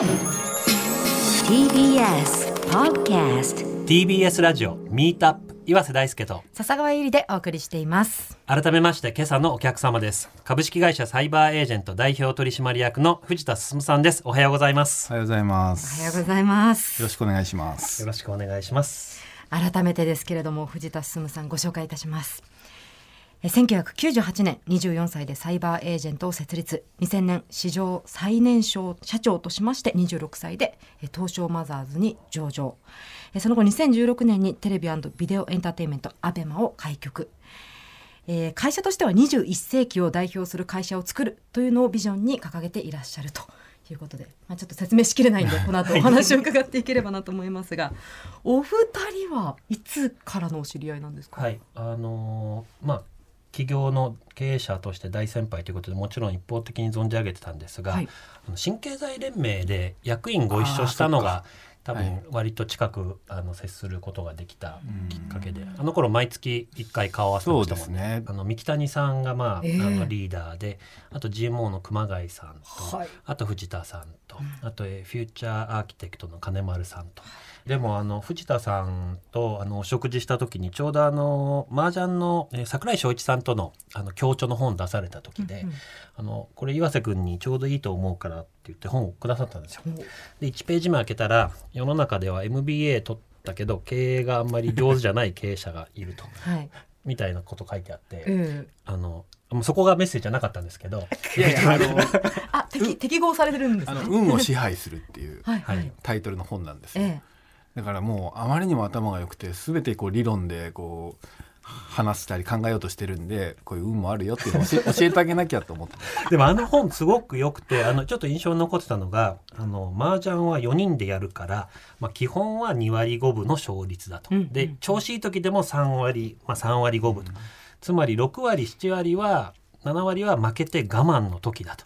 TBS Podcast TBS ラジオミートアップ岩瀬大輔と。笹川ゆりでお送りしています。改めまして今朝のお客様です。株式会社サイバーエージェント代表取締役の藤田進さんです。おはようございます。おはようございまおす。はようございます。よろしくお願いします。よろしくお願いします。改めてですけれども藤田進さんご紹介いたします。え1998年24歳でサイバーエージェントを設立。2000年史上最年少社長としまして26歳でえ東証マザーズに上場。えその後2016年にテレビビデオエンターテインメントアベマを開局。えー会社としては21世紀を代表する会社を作るというのをビジョンに掲げていらっしゃるということで、まあ、ちょっと説明しきれないんでこの後お話を伺っていければなと思いますが。お二人はいつからのお知り合いなんですか、はい。あのーまあ企業の経営者として大先輩ということでもちろん一方的に存じ上げてたんですが、はい。あの新経済連盟で役員ご一緒したのが多はい。分割と近くあの接することができたきっかけで、あの頃毎月1回顔合わせてましたもんそうですね。あの三木谷さんがまあ,、ええ。あのリーダーであと GMO の熊谷さんと、はい。あと藤田さんと、あとえーフューチャーアーキテクトの金丸さんと。でもあの藤田さんとあのお食事した時にちょうどあの麻雀の、えー桜井翔一さんとのあの協調の本出された時で、うんうん。あのこれ岩瀬君にちょうどいいと思うからって言って本をくださったんですよ。で1ページ目開けたら世の中では MBA 取ったけど経営があんまり上手じゃない経営者がいると。はい、みたいなこと書いてあって、えあのもうそこがメッセージじゃなかったんですけど いやいやあのー あ適適合されてるんですね。あの運を支配するっていうはいはい、はいタイトルの本なんですよ。えだからもうあまりにも頭が良くてすべてこう理論でこう話したり考えようとしてるんでこういう運もあるよっていうのを教え てあげなきゃと思って。でもあの本すごく良くてあのちょっと印象に残ってたのがあの麻雀は4人でやるから、まあ、基本は2割5分の勝率だと。うんで調子いい時でも3割、まあ、3割5分と。つまり6割7割は7割は負けて我慢の時だと。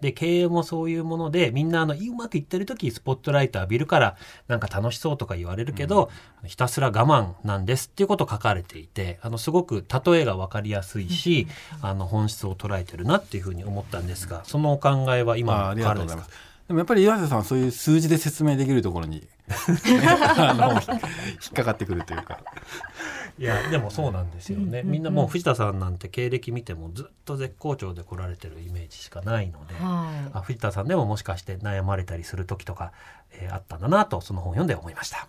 で経営もそういうものでみんなあのうまくいってる時スポットライト浴びるからなんか楽しそうとか言われるけど、ひたすら我慢なんですっていうこと書かれていてあのすごく例えが分かりやすいし、あの本質を捉えてるなっていうふうに思ったんですがそのお考えは今まあ、るですか？でもやっぱり岩瀬さんはそういう数字で説明できるところに、ね あの引っかかってくるというか。いやでもそうなんですよね、うんみんなもう藤田さんなんて経歴見てもずっと絶好調で来られてるイメージしかないので、はい。あ藤田さんでももしかして悩まれたりする時とか、えーあったんだなとその本読んで思いました。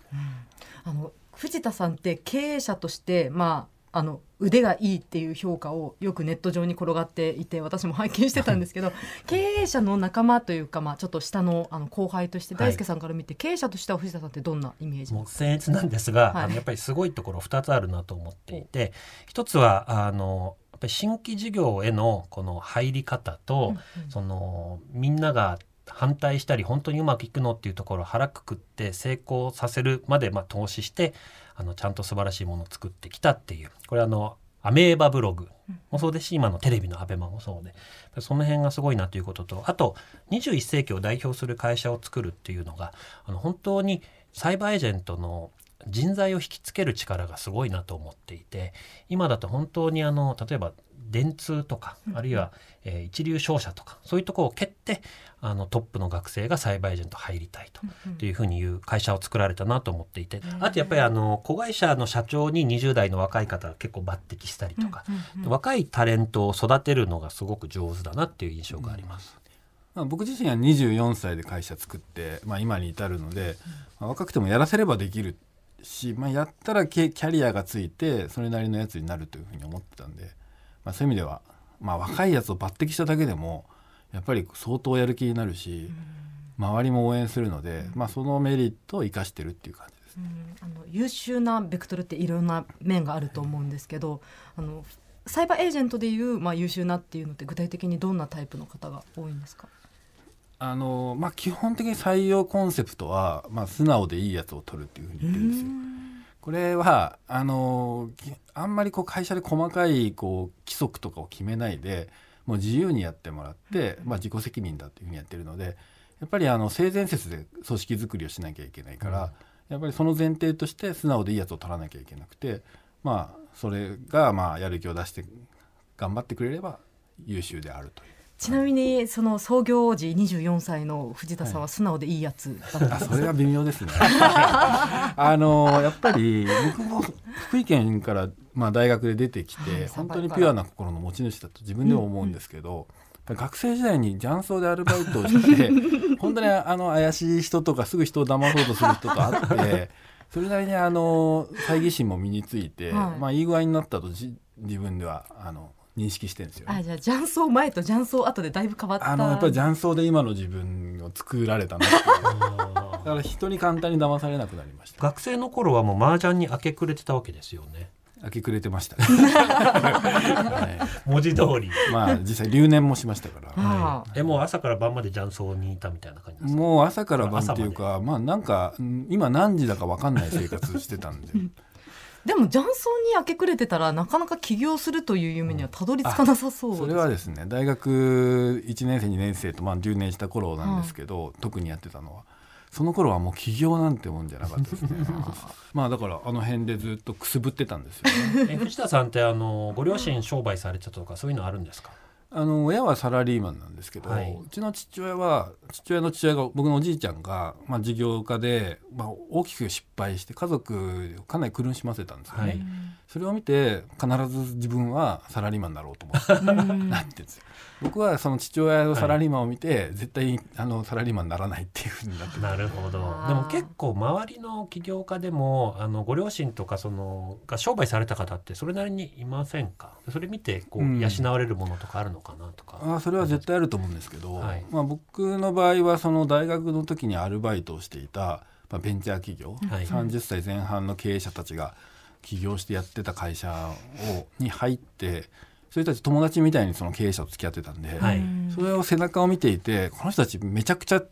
あの藤田さんって経営者としてまああの腕がいいっていう評価をよくネット上に転がっていて私も拝見してたんですけど 経営者の仲間というか、まあ、ちょっと下のあの後輩としてはい。大輔さんから見て、経営者としては藤田さんってどんなイメージもう僭越なんですが、はい。あのやっぱりすごいところ2つあるなと思っていて一つはあのやっぱり新規事業へのこの入り方と、そのみんなが反対したり本当にうまくいくのっていうところを腹くくって成功させるまでまあ投資してあのちゃんと素晴らしいものを作ってきたっていう。これあのアメーバブログもそうですし今のテレビのアベマもそうで。その辺がすごいなということとあと21世紀を代表する会社を作るっていうのがあの本当にサイバーエージェントの人材を引きつける力がすごいなと思っていて今だと本当にあの例えば電通とかあるいは、えー一流商社とかそういうところを蹴ってあのトップの学生がサイバーエージェント入りたいと。っていうふうに言う会社を作られたなと思っていてあとやっぱりあの子会社の社長に20代の若い方が結構抜擢したりとか、若いタレントを育てるのがすごく上手だなっていう印象があります。まあ、僕自身は24歳で会社作って、まあ、今に至るので、まあ若くてもやらせればできるし、まあ、やったらキャキャリアがついてそれなりのやつになるというふうに思ってたんで、まあ、そういう意味では、まあ、若いやつを抜擢しただけでもやっぱり相当やる気になるし、周りも応援するので、まあ、そのメリットを生かしてるっていう感じです。あの優秀なベクトルっていろんな面があると思うんですけどあのサイバーエージェントでいう、まあ、優秀なっていうのって具体的にどんなタイプの方が多いんですか？あのまあ、基本的に採用コンセプトは、まあ、素直でいいやつを取るっていうふうに言ってるんですよ。これはあのきあんまりこう会社で細かいこう規則とかを決めないでもう自由にやってもらって、まあ、自己責任だっていうふうにやってるのでやっぱりあの性善説で組織づくりをしなきゃいけないから、やっぱりその前提として素直でいいやつを取らなきゃいけなくてまあそれがまあやる気を出して頑張ってくれれば優秀であるという。ちなみにその創業時24歳の藤田さんは素直でいいやつだったんです。か、あそれは微妙ですね。あのやっぱり僕も福井県から、まあ、大学で出てきて、はい本当にピュアな心の持ち主だと自分でも思うんですけど、学生時代に雀荘でアルバイトをして 本当にあの怪しい人とかすぐ人を騙そうとする人と会ってそれなりにあの猜疑心も身について、はい。まあ、いい具合になったとじ自分ではあの認識してるんですよ、ね。あじゃあ雀荘前と雀荘後でだいぶ変わった。あのやっぱり雀荘で今の自分を作られたなって だから人に簡単に騙されなくなりました。学生の頃はもう麻雀に明け暮れてたわけですよね。明け暮れてましたね、は 文字通り。い、まあ実際留年もしましたから。ああ。えもう朝から晩まで雀荘にいたみたいな感じですか？もう朝から晩っていうかまあなんかうん今何時だか分かんない生活してたんででも雀荘に明け暮れてたらなかなか起業するという夢にはたどり着かなさそうです。それはですね大学1年生2年生とまあ留年した頃なんですけど、特にやってたのは。その頃はもう起業なんてもんじゃなかったですね。まあだからあの辺でずっとくすぶってたんですよね。え藤田さんってあのご両親商売されてたとかそういうのあるんですか？あの親はサラリーマンなんですけど、はい。うちの父親は父親の父親が僕のおじいちゃんが、まあ、事業家で、まあ、大きく失敗して家族をかなり苦しませたんですよね、はいそれを見て必ず自分はサラリーマンになろうと思ってうん。なってるんですよ。僕はその父親のサラリーマンを見て、絶対あのサラリーマンにならないっていうふうになってなるほど。でも結構周りの起業家でもあのご両親とかそのが商売された方ってそれなりにいませんか？それ見てこう、うん。養われるものとかあるのかなとか。あそれは絶対あると思うんですけど、はい。まあ、僕の場合はその大学の時にアルバイトをしていた、まあ、ベンチャー企業、はい。30歳前半の経営者たちが起業してやってた会社をに入ってそれたち友達みたいにその経営者と付き合ってたんで、はい。それを背中を見ていてこの人たちめちゃくちゃ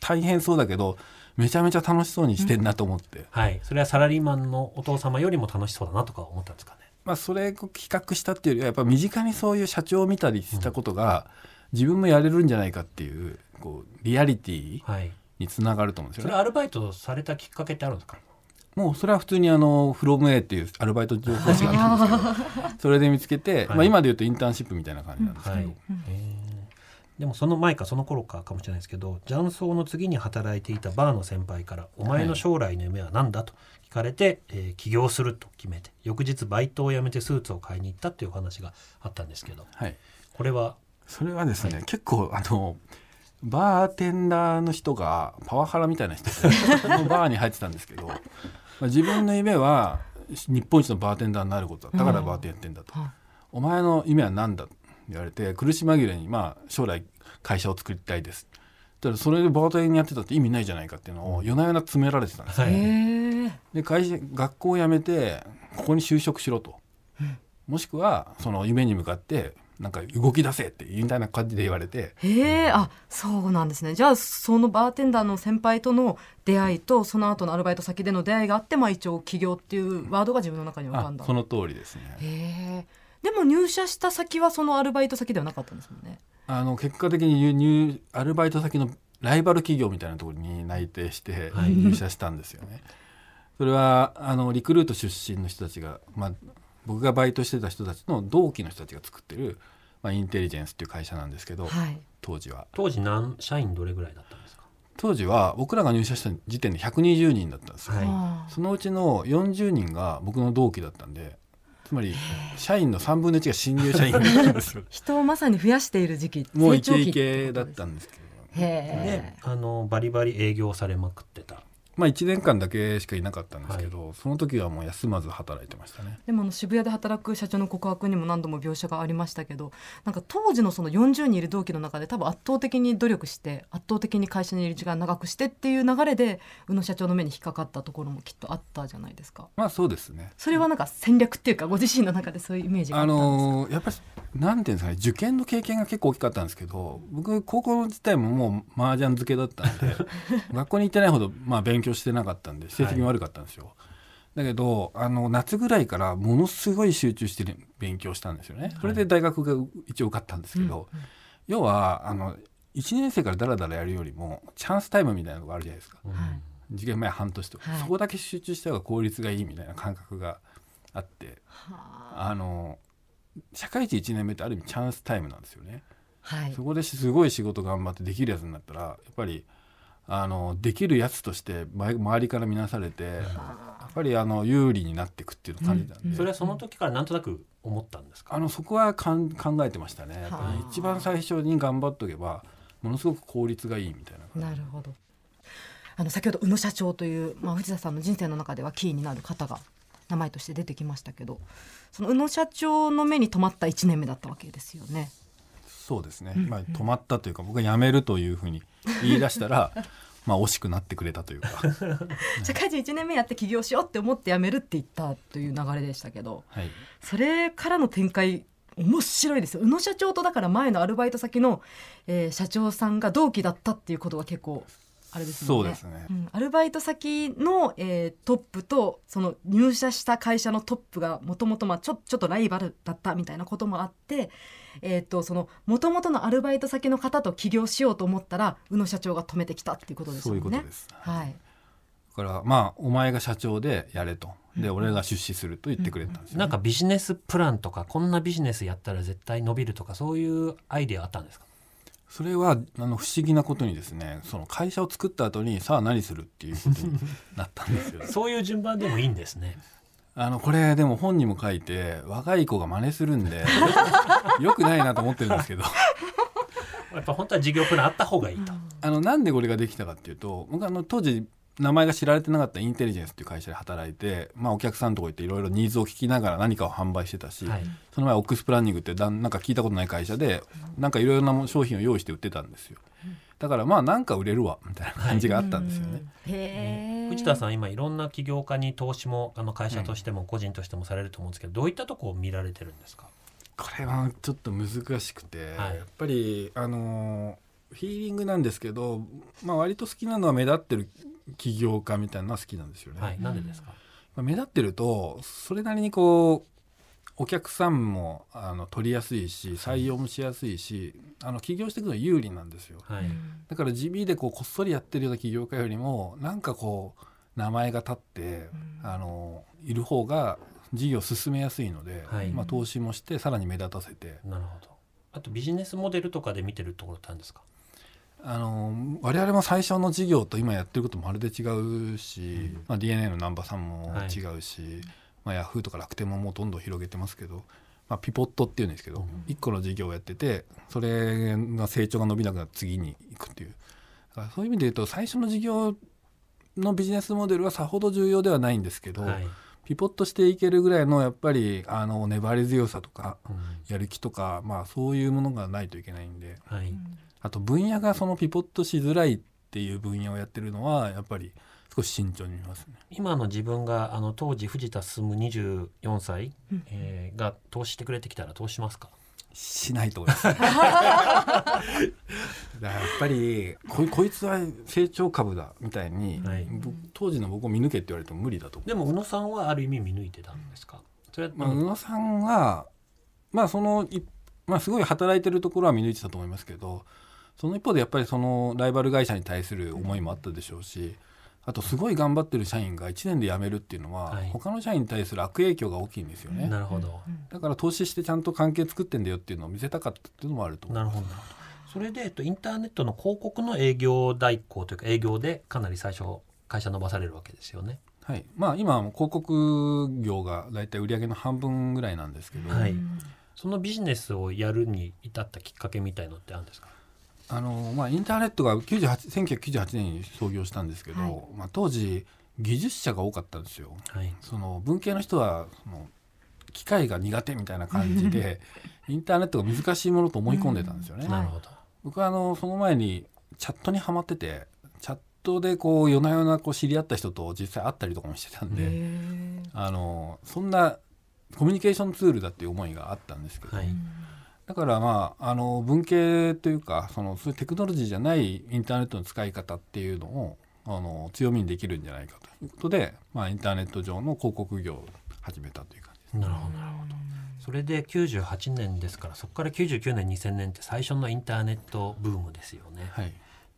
大変そうだけどめちゃめちゃ楽しそうにしてんなと思って、はい。それはサラリーマンのお父様よりも楽しそうだなとか思ったんですかね？まあ、それを企画したっていうよりはやっぱ身近にそういう社長を見たりしたことが、自分もやれるんじゃないかっていうこうリアリティはい。につながると思うんですよね。それアルバイトされたきっかけってあるんですか？もうそれは普通にあのフロム A っていうアルバイト情報誌があったんですけどそれで見つけて、はい。まあ、今で言うとインターンシップみたいな感じなんですけど、はい、でもその前かその頃かかもしれないですけど雀荘の次に働いていたバーの先輩から「お前の将来の夢は何だ?」と聞かれて、えー起業すると決めて翌日バイトを辞めてスーツを買いに行ったっていうお話があったんですけど。はい、これは？それはですね、はい。結構あのバーテンダーの人がパワハラみたいな人の バーに入ってたんですけど、まあ、自分の夢は日本一のバーテンダーになることだ。だからバーテンやってんだと、はい。お前の夢は何だって言われて苦し紛れにまあ将来会社を作りたいです。ただそれでバーテンやってたって意味ないじゃないかっていうのを夜な夜な詰められてたんですよ。はい。へえ。で会社学校を辞めてここに就職しろと、もしくはその夢に向かってなんか動き出せってみたいな感じで言われて。へえあそうなんですね。じゃあそのバーテンダーの先輩との出会いとその後のアルバイト先での出会いがあってまあ一応起業っていうワードが自分の中に浮かんだ。あその通りですね。へえでも入社した先はそのアルバイト先ではなかったんですもんね。あの結果的に輸入アルバイト先のライバル企業みたいなところに内定してはい。入社したんですよね。それはあのリクルート出身の人たちが、まあ、僕がバイトしてた人たちの同期の人たちが作ってる、まあ、インテリジェンスっていう会社なんですけど、はい。当時は。当時何社員どれぐらいだったんですか？当時は僕らが入社した時点で120人だったんですよ、はい。そのうちの40人が僕の同期だったんでつまり社員の3分の1が新入社員だったんですよ。人をまさに増やしている時期もうイケイ成長期ケだったんですけど。へでえあのバリバリ営業されまくってたまあ1年間だけしかいなかったんですけど、その時はもう休まず働いてましたね。でもあの渋谷で働く社長の告白にも何度も描写がありましたけどなんか当時のその40人いる同期の中で多分圧倒的に努力して圧倒的に会社にいる時間長くしてっていう流れで宇野社長の目に引っかかったところもきっとあったじゃないですか。まあそうですね。それはなんか戦略っていうかご自身の中でそういうイメージがああったんですか、のーやっぱりなんていうんですかね受験の経験が結構大きかったんですけど僕高校自体ももう麻雀漬けだったんで 学校に行ってないほど、まあ、勉強してなかったんで成績も悪かったんですよ、だけどあの夏ぐらいからものすごい集中して勉強したんですよね。それで大学が一応受かったんですけど、要はあの1年生からダラダラやるよりもチャンスタイムみたいなのがあるじゃないですか。うんはい。受験前半年とか、はい。そこだけ集中した方が効率がいいみたいな感覚があってはあ。あの社会人1年目ってある意味チャンスタイムなんですよね。はい。そこですごい仕事頑張ってできるやつになったらやっぱりあのできるやつとしてま周りから見なされて、やっぱりあの有利になっていくっていうのを感じたんで、それはその時からなんとなく思ったんですか、あのそこはかん考えてましたね。一番最初に頑張っとけばものすごく効率がいいみたいな。なるほど。あの先ほど宇野社長という、まあ、藤田さんの人生の中ではキーになる方が名前として出てきましたけどその宇野社長の目に留まった1年目だったわけですよね。そうですね、まあ、止まったというか僕が辞めるというふうに言い出したら まあ惜しくなってくれたというか、社会人1年目やって起業しようって思って辞めるって言ったという流れでしたけどはい、それからの展開面白いですよ。宇野社長とだから前のアルバイト先の、えー社長さんが同期だったっていうことは結構あれですね。そうですね。うん。アルバイト先の、えートップとその入社した会社のトップがもともとちょちょっとライバルだったみたいなこともあってえー、とその元々のアルバイト先の方と起業しようと思ったら宇野社長が止めてきたっていうことですそうよね。いうことです。はい、だからまあお前が社長でやれと。で俺が出資すると言ってくれたんですよ、ね。なんかビジネスプランとかこんなビジネスやったら絶対伸びるとかそういうアイデアあったんですか？それはあの不思議なことにですねその会社を作った後にさあ何するっていうことになったんですよ。そういう順番でもいいんですね。あのこれでも本にも書いて若い子が真似するんで よくないなと思ってるんですけど。やっぱ本当は事業プランあった方がいいと、あのなんでこれができたかっていうと僕あの当時名前が知られてなかったインテリジェンスっていう会社で働いて、まあ、お客さんのとこ行っていろいろニーズを聞きながら何かを販売してたし、はい。その前オックスプランニングってだんなんか聞いたことない会社でなんかいろいろなも商品を用意して売ってたんですよ。だからまあなんか売れるわみたいな感じがあったんですよね、へー。藤田さん今いろんな起業家に投資もあの会社としても個人としてもされると思うんですけど、どういったとこを見られてるんですか？これはちょっと難しくて、はい。やっぱりあのフィーリングなんですけど、まあ、割と好きなのは目立ってる起業家みたいなのは好きなんですよね。はい。なんでですか、まあ目立ってるとそれなりにこうお客さんもあの取りやすいし採用もしやすいしあの起業していくのは有利なんですよ。はい。だから地味でこうこっそりやってるような起業家よりもなんかこう名前が立って、あのいる方が事業進めやすいので、はい。まあ、投資もしてさらに目立たせて。なるほど。あとビジネスモデルとかで見てるところってあるんですか？あの我々も最初の事業と今やってることまるで違うし、まあ、DNA の難波さんも違うし、まあ、ヤフーとか楽天ももうどんどん広げてますけど、まあ、ピポットっていうんですけど、一個の事業をやっててそれが成長が伸びなくなって次に行くっていう。だからそういう意味で言うと最初の事業のビジネスモデルはさほど重要ではないんですけど、はい、ピポットしていけるぐらいのやっぱりあの粘り強さとかうん。やる気とか、まあ、そういうものがないといけないんで。はいあと分野がそのピポットしづらいっていう分野をやってるのはやっぱり少し慎重に見ますね。今の自分があの当時藤田進24歳、えーが投資してくれてきたら投資しますか？しないと思います。だからやっぱりここいつは成長株だみたいに、はい僕当時の僕を見抜けって言われても無理だと思う。でも宇野さんはある意味見抜いてたんですか？それは、まあ、宇野さんはまあそのいまあすごい働いてるところは見抜いてたと思いますけどその一方でやっぱりそのライバル会社に対する思いもあったでしょうしあとすごい頑張ってる社員が1年で辞めるっていうのは、はい。他の社員に対する悪影響が大きいんですよね。なるほど、だから投資してちゃんと関係作ってんだよっていうのを見せたかったっていうのもあると思う。なるほど。なるほどそれで、えっと、インターネットの広告の営業代行というか営業でかなり最初会社伸ばされるわけですよね。はい、まあ今広告業がだいたい売上の半分ぐらいなんですけど、はい、そのビジネスをやるに至ったきっかけみたいのってあるんですか？あのまあ、インターネットが98 1998年に創業したんですけど、はいまあ、当時技術者が多かったんですよ。はいその文系の人はその機械が苦手みたいな感じで インターネットが難しいものと思い込んでたんですよね。なるほど。僕はあのその前にチャットにはまっててチャットでこう夜な夜なこう知り合った人と実際会ったりとかもしてたんでへあのそんなコミュニケーションツールだっていう思いがあったんですけど、はいだからまああの文系というかそのそういうテクノロジーじゃないインターネットの使い方っていうのをあの強みにできるんじゃないかということで、まあ、インターネット上の広告業を始めたという感じです。なるほどなるほど。それで98年ですからそこから99年2000年って最初のインターネットブームですよね。はい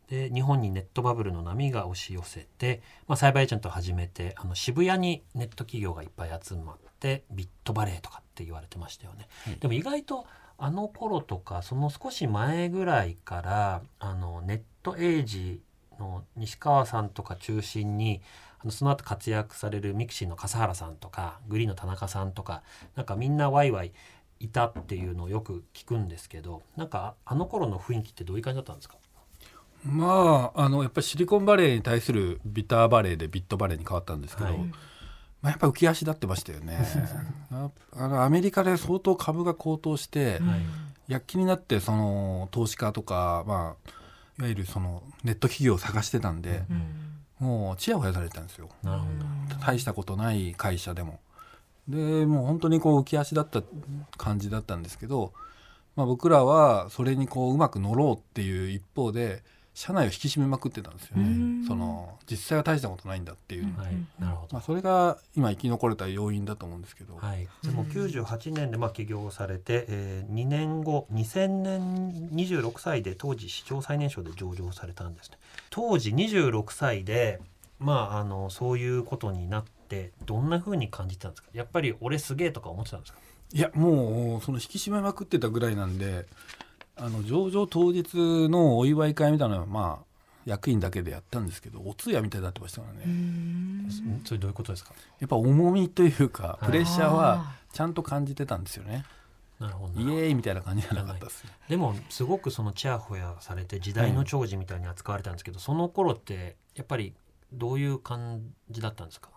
で日本にネットバブルの波が押し寄せて、まあ、サイバーエージェントを始めてあの渋谷にネット企業がいっぱい集まってビットバレーとかって言われてましたよね。はいでも意外とあの頃とかその少し前ぐらいからあのネットエイジの西川さんとか中心にあのその後活躍されるミクシーの笠原さんとかグリーの田中さんとかなんかみんなワイワイいたっていうのをよく聞くんですけどなんかあの頃の雰囲気ってどういう感じだったんですか？まああのやっぱりシリコンバレーに対する Bitter Valley でビットバレーに変わったんですけど、はいまあ、やっぱ浮き足立ってましたよね。ああのアメリカで相当株が高騰して、はい。躍起になってその投資家とか、まあ、いわゆるそのネット企業を探してたんで、もうちやほやされてたんですよ。大したことない会社でも。でもう本当にこう浮き足だった感じだったんですけど、まあ、僕らはそれにこううまく乗ろうっていう一方で社内を引き締めまくってたんですよね。その実際は大したことないんだっていう、どはい。なるほど。まあ、それが今生き残れた要因だと思うんですけど、はい、でも98年でまあ起業されて、えー、2年後2000年26歳で当時史上最年少で上場されたんですね。当時26歳でまああのそういうことになってどんな風に感じてたんですか？やっぱり俺すげえとか思ってたんですか？いやもうその引き締めまくってたぐらいなんであの上場当日のお祝い会みたいなのはまあ役員だけでやったんですけどお通夜みたいになってましたからね、それどういうことですか？やっぱ重みというかはいプレッシャーはちゃんと感じてたんですよね、なるほどイエーイみたいな感じじゃなかったですねでもすごくそのちやほやされて時代の寵児みたいに扱われたんですけど、その頃ってやっぱりどういう感じだったんですか？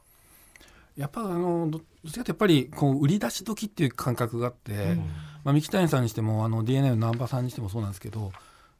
やっぱあのどどっちかとやっぱりこう売り出し時っていう感覚があって、まあ、三木谷さんにしてもあの DNA の南波さんにしてもそうなんですけど、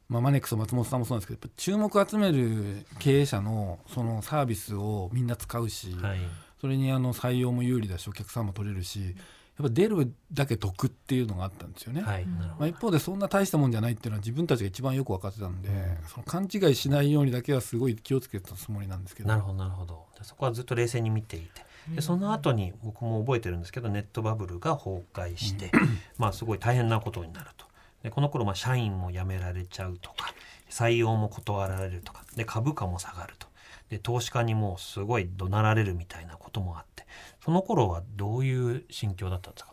まあ、マネックス松本さんもそうなんですけどやっぱ注目を集める経営者のそのサービスをみんな使うし、はい。それにあの採用も有利だしお客さんも取れるしやっぱ出るだけ得っていうのがあったんですよね。はいまあ、一方でそんな大したもんじゃないっていうのは自分たちが一番よく分かってたんで、その勘違いしないようにだけはすごい気をつけてたつもりなんですけど。なるほどなるほど。そこはずっと冷静に見ていてでその後に僕も覚えてるんですけどネットバブルが崩壊して、まあすごい大変なことになると。でこの頃まあ社員も辞められちゃうとか採用も断られるとかで株価も下がると。で投資家にもうすごい怒鳴られるみたいなこともあって。その頃はどういう心境だったんですか？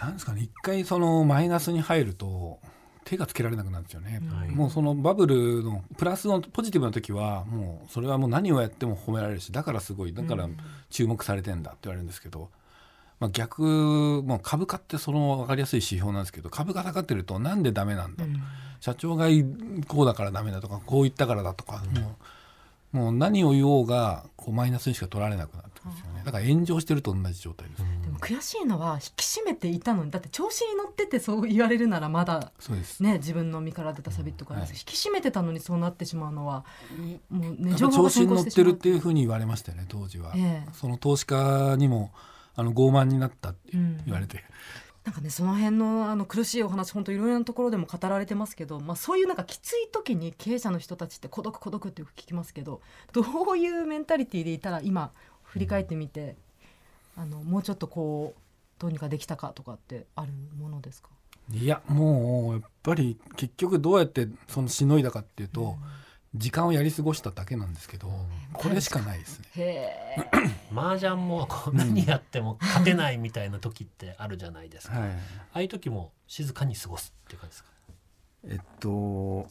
なんですかね。一回そのマイナスに入ると手がつけられなくなるんですよね、はい。もうそのバブルのプラスのポジティブな時はもうそれはもう何をやっても褒められるしだからすごいだから注目されてんだって言われるんですけど、まあ、逆もう株価ってその分かりやすい指標なんですけど株が下がってるとなんでダメなんだ、社長がこうだからダメだとかこう言ったからだとか、もうもう何を言おうがこうマイナスにしか取られなくなるね。だから炎上してると同じ状態です、でも悔しいのは引き締めていたの。にだって調子に乗っててそう言われるならまだそうです。ね自分の身から出たサビとか、はい。引き締めてたのにそうなってしまうのはもうね情報が調子に乗ってるっていうふうに言われましたよね当時は、ええ。その投資家にもあの傲慢になったってうん言われて、なんかねその辺のあの苦しいお話本当いろいろなところでも語られてますけど、まあ、そういうなんかきつい時に経営者の人たちって孤独孤独ってよく聞きますけどどういうメンタリティーでいたら今振り返ってみてあのもうちょっとこうどうにかできたかとかってあるものですか？いやもうやっぱり結局どうやってそのしのいだかっていうと、時間をやり過ごしただけなんですけど、これしかないですね。麻雀もこう何やっても勝てないみたいな時ってあるじゃないですか、あはい、あいう時も静かに過ごすっていう感じですか？えっと、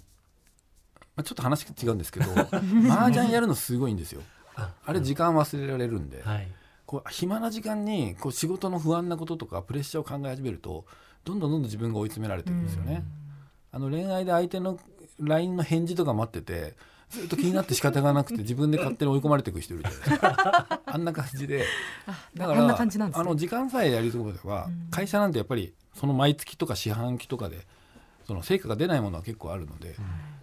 まあ、ちょっと話違うんですけど麻雀やるのすごいんですよ。ああれ時間忘れられるんで、はい。こう暇な時間にこう仕事の不安なこととかプレッシャーを考え始めるとどんどんどんどん自分が追い詰められてるんですよね。あの恋愛で相手の LINE の返事とか待っててずっと気になって仕方がなくて 自分で勝手に追い込まれていく人いるじゃないですか。あんな感じでだからあね。あの時間さえやり過ごせば、会社なんてやっぱりその毎月とか四半期とかでその成果が出ないものは結構あるので、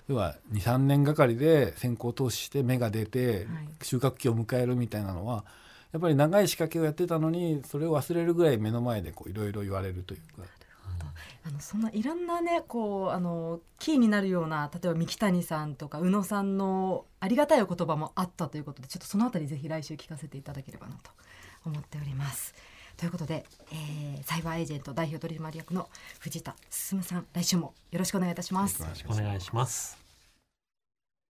要は23年がかりで先行投資して芽が出てはい収穫期を迎えるみたいなのはやっぱり長い仕掛けをやってたのにそれを忘れるぐらい目の前でこういろいろ言われるというか。あのそんないろんなねこうあのキーになるような例えば三木谷さんとか宇野さんのありがたいお言葉もあったということでちょっとそのあたりぜひ来週聞かせていただければなと思っております。ということで、えーサイバーエージェント代表取締役の藤田進さん来週もよろしくお願いいたします。お願いします